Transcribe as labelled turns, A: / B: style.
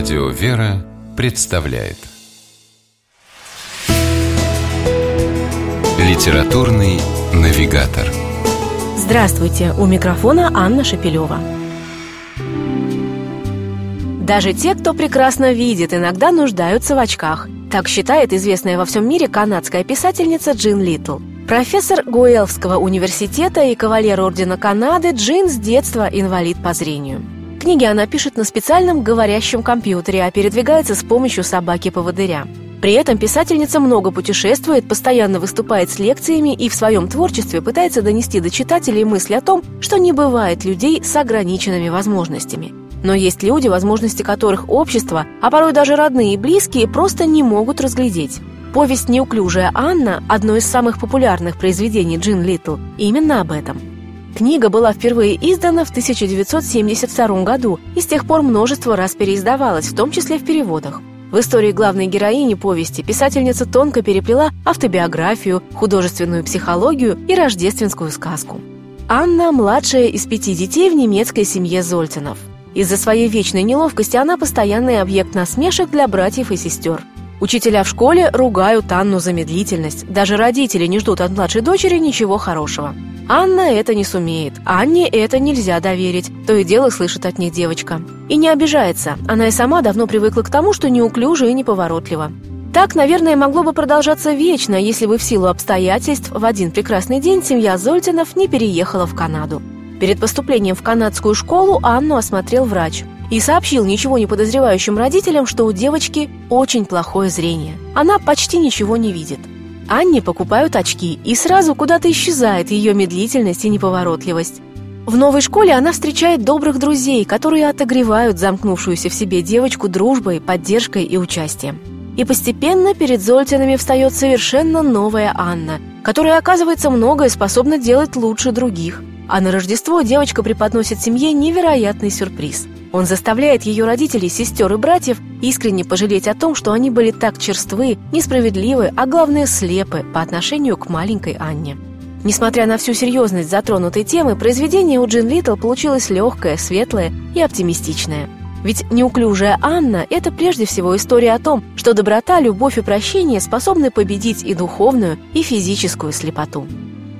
A: Радио «Вера» представляет Литературный навигатор
B: Здравствуйте! У микрофона Анна Шапилева. Даже те, кто прекрасно видит, иногда нуждаются в очках. Так считает известная во всем мире канадская писательница Джин Литл. Профессор Гуэлфского университета и кавалер Ордена Канады Джин с детства инвалид по зрению. Книги она пишет на специальном говорящем компьютере, а передвигается с помощью собаки-поводыря. При этом писательница много путешествует, постоянно выступает с лекциями и в своем творчестве пытается донести до читателей мысль о том, что не бывает людей с ограниченными возможностями. Но есть люди, возможности которых общество, а порой даже родные и близкие, просто не могут разглядеть. Повесть «Неуклюжая Анна» – одно из самых популярных произведений Джин Литл, именно об этом – Книга была впервые издана в 1972 году и с тех пор множество раз переиздавалась, в том числе в переводах. В истории главной героини повести писательница тонко переплела автобиографию, художественную психологию и рождественскую сказку. Анна – младшая из пяти детей в немецкой семье Зольтинов. Из-за своей вечной неловкости она постоянный объект насмешек для братьев и сестер. Учителя в школе ругают Анну за медлительность. Даже родители не ждут от младшей дочери ничего хорошего. Анна это не сумеет, Анне это нельзя доверить, то и дело слышит от них девочка. И не обижается, она и сама давно привыкла к тому, что неуклюже и неповоротлива. Так, наверное, могло бы продолжаться вечно, если бы в силу обстоятельств в один прекрасный день семья Зольтинов не переехала в Канаду. Перед поступлением в канадскую школу Анну осмотрел врач и сообщил ничего не подозревающим родителям, что у девочки очень плохое зрение. Она почти ничего не видит. Анне покупают очки, и сразу куда-то исчезает ее медлительность и неповоротливость. В новой школе она встречает добрых друзей, которые отогревают замкнувшуюся в себе девочку дружбой, поддержкой и участием. И постепенно перед Зольтинами встает совершенно новая Анна, которая, оказывается, многое способна делать лучше других. А на Рождество девочка преподносит семье невероятный сюрприз – он заставляет ее родителей, сестер и братьев искренне пожалеть о том, что они были так черствы, несправедливы, а главное слепы по отношению к маленькой Анне. Несмотря на всю серьезность затронутой темы, произведение у Джин Литл получилось легкое, светлое и оптимистичное. Ведь неуклюжая Анна – это прежде всего история о том, что доброта, любовь и прощение способны победить и духовную, и физическую слепоту.